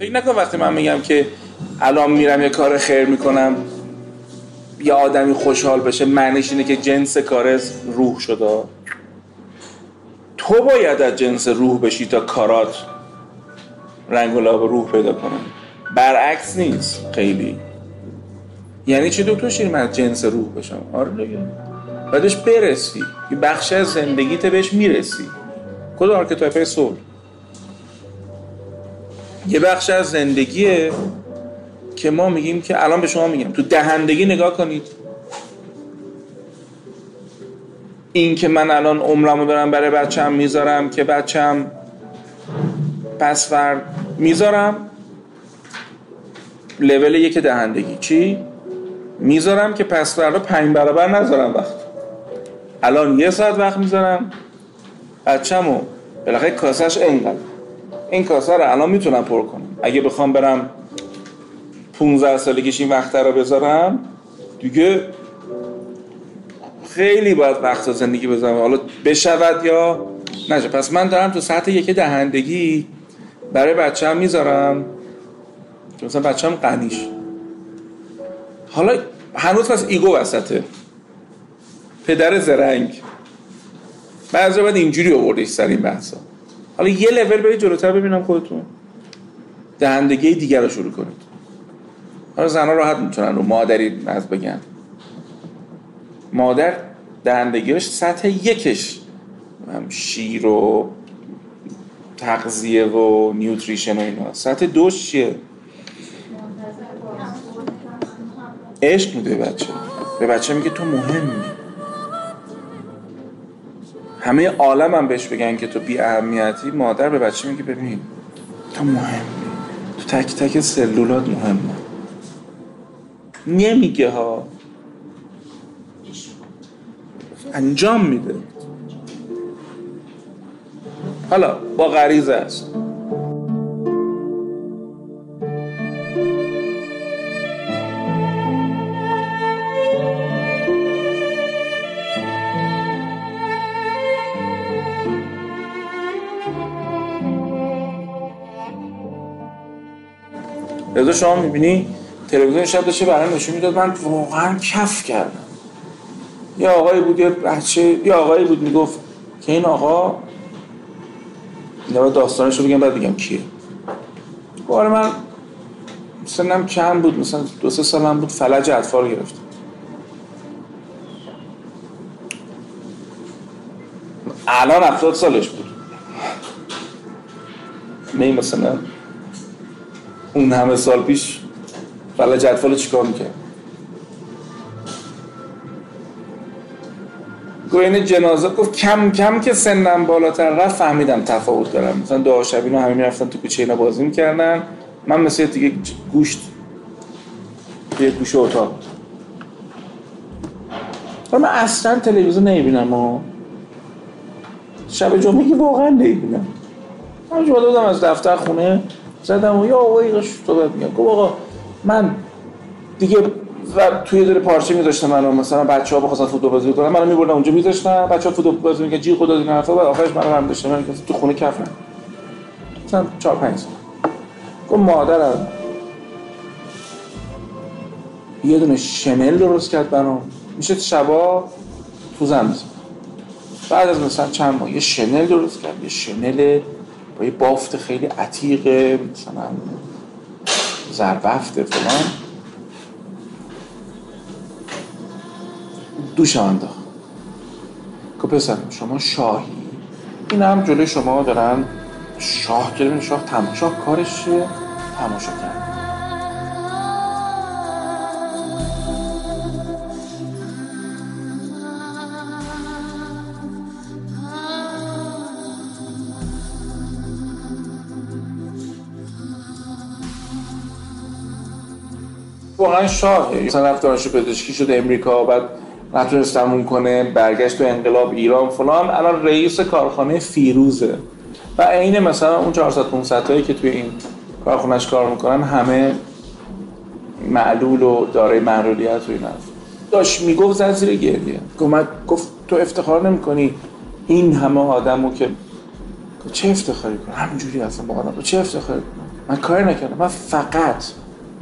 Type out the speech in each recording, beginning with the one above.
فکر نکن وقتی من میگم که الان میرم یه کار خیر می‌کنم یه آدمی خوشحال بشه معنیش اینه که جنس کار روح شده. تو باید از جنس روح بشی تا کارات رنگ و لاب روح پیدا کنه برعکس نیست خیلی. یعنی چی دکتر شیر من جنس روح بشم. آره دیگه. بعدش برسی. یه بخش از زندگیت بهش می‌رسی. کدوم آرکتایپ سول یه بخش از زندگیه که ما میگیم که الان به شما میگم. تو دهندگی نگاه کنید. این که من الان عمرمو دارم برای بچم می‌ذارم که بچم پسورد می‌ذارم. لول یک دهندگی. چی؟ می‌ذارم که پسورد رو پنج برابر نذارم وقت. الان یه ساعت وقت می‌ذارم. بچه‌مو بالاخره کاسش اینقدر. این کاسه رو الان می‌تونم پر کنم. اگه بخوام برم 15 سالگیش این وقت رو بذارم دیگه خیلی باید وقت زندگی بذارم. حالا بشود یا نشه. پس من دارم تو سطح یک دهندگی برای بچه می‌ذارم. که مثلا بچه هم قنیش حالا هنوز پس ایگو وسطه. پدر زرنگ. بعضی باید اینجوری آوردش سر این بحثا. حالا یه لول برید جلوتر ببینم خودتون. دهندگی دیگر رو شروع کنید. حالا زنها راحت می‌تونن رو مادری از بگن. مادر دهندگیش سطح یکش. شیر و تغذیه و نیوتریشن و اینا. سطح دوش چیه؟ عشق میده بچه. به بچه میگه تو مهمی. همه عالم هم بهش بگن که تو بی اهمیتی مادر به بچه میگه ببین تو مهمی تو تک تک سلولات مهمه نمیگه ها. انجام میده. حالا با غریزه است. رضا شما می‌بینی تلویزیون شب داشته برای نشون می‌داد. من واقعا کف کردم. یه آقایی بود یه بچه یه آقایی بود می‌گفت که این آقا داستانش رو بگم بعد بگم کیه. بار من سنم کم بود مثلا دو سه سالم بود فلج اطفال گرفتم. الان افتاد سالش بود. می مثلا اون همه سال پیش فلج اطفال چیکار می‌کرد؟ گوین جنازه گفت کم کم که سنم بالاتر رفت فهمیدم تفاوت دارم. مثلا دعا شبینا همه می‌رفتن تو کوچه اینا بازی می‌کردن. من مثل دیگه گوشت یه گوشه اتاق. من اصلا تلویزیون نمی‌بینم و شب جمعه که واقعا نمی‌بینم. من جو دادم از دفتر خونه زدم و یا آقایی صحبت میگم گفت آقا من دیگه و توی دور پارچه میذاشتم منو مثلا بچه ها بخواستن فوتبال بازی کنن منو میبردم اونجا میذاشتم بچه ها فوتبال بازی می‌کنن جی خدا دیگه حرفا بعد آخرش منو هم داشتم من تو خونه کف نه. مثلا 4 5 سال. گفت مادرم یه دونه شنل درست کرد برام. میشه شبا تو زن بعد از مثلا چند ماه یه شنل درست کرد. یه شنل یه بافت خیلی عتیقه مثلا زربفته فلان. دوشم انداخت که پسر شما شاهی؟ این هم جلوی شما دارن شاه گرفت شاه تماشا کارش تماشا کرد. واقعا شاهه مثلا رفت دانشجو پزشکی شد امریکا بعد نتونست تموم کنه برگشت تو انقلاب ایران فلان. الان رئیس کارخانه فیروزه. و عین مثلا اون 400 500 تایی که توی این کارخونهش کار می‌کنن همه معلول و دارای معلولیت و اینا. داشت می‌گفت زد زیر گریه. گفت گفت تو افتخار نمی‌کنی این همه آدمو که چه افتخاری کنم؟ همینجوری اصلا با آدم. چه افتخاری کنم؟ من کاری نکردم. من فقط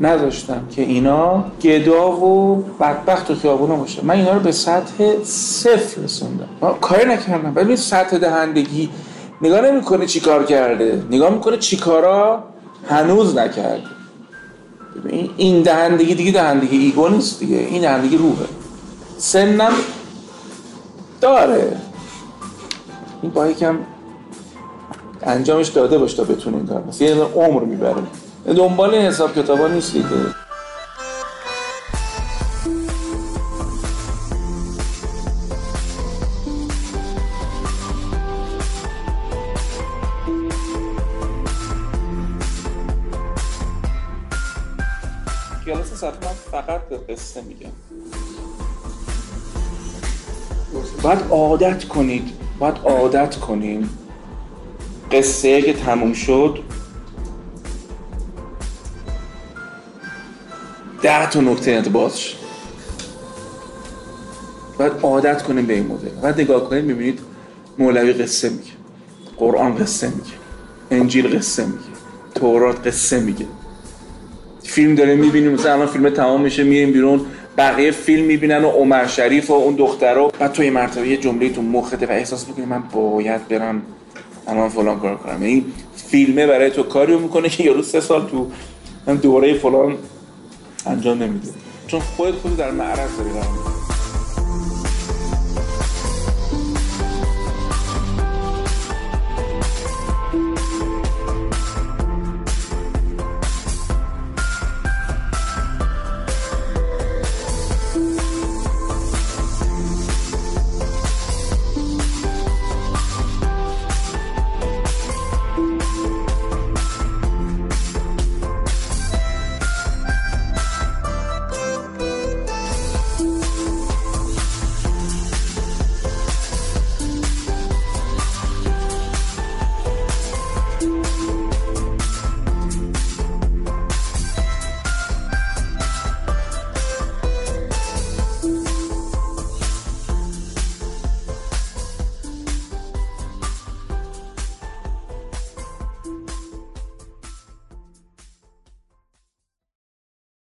نداشتم که اینا گدا و بدبخت و خیابونا باشه. من اینا رو به سطح صفر رسوندم. کاری نکردم. ببین سطح دهندگی نگاه نمی‌کنه چی کار کرده. نگاه می‌کنه چی کارا هنوز نکرده. این دهندگی دیگه دهندگی ایگو نیست دیگه. این دهندگی روحه. سنم داره. این با یکم انجامش داده باش تا بتونه این کار یه عمر می‌بره دنبال این حساب کتابا نیست دیگه. کلاس من فقط به قصه میگم. باید عادت کنید. باید عادت کنیم. قصه که تموم شد ده تا باز بازش باید عادت کنیم به این مدل. باید نگاه کنید می‌بینید مولوی قصه میگه قرآن قصه میگه انجیل قصه میگه تورات قصه میگه. فیلم داره می‌بینیم مثلا الان فیلم تمام میشه میریم بیرون بقیه فیلم می‌بینن و عمر شریف و اون دخترها. بعد تو یه مرتبه یه جمله تو مخته و احساس می‌کنی من باید برم الان فلان کار کنم. این فیلمه برای تو کاری می‌کنه که یارو سه سال تو دوره فلان انجام نمیده. چون خودت خود در معرض داری قرار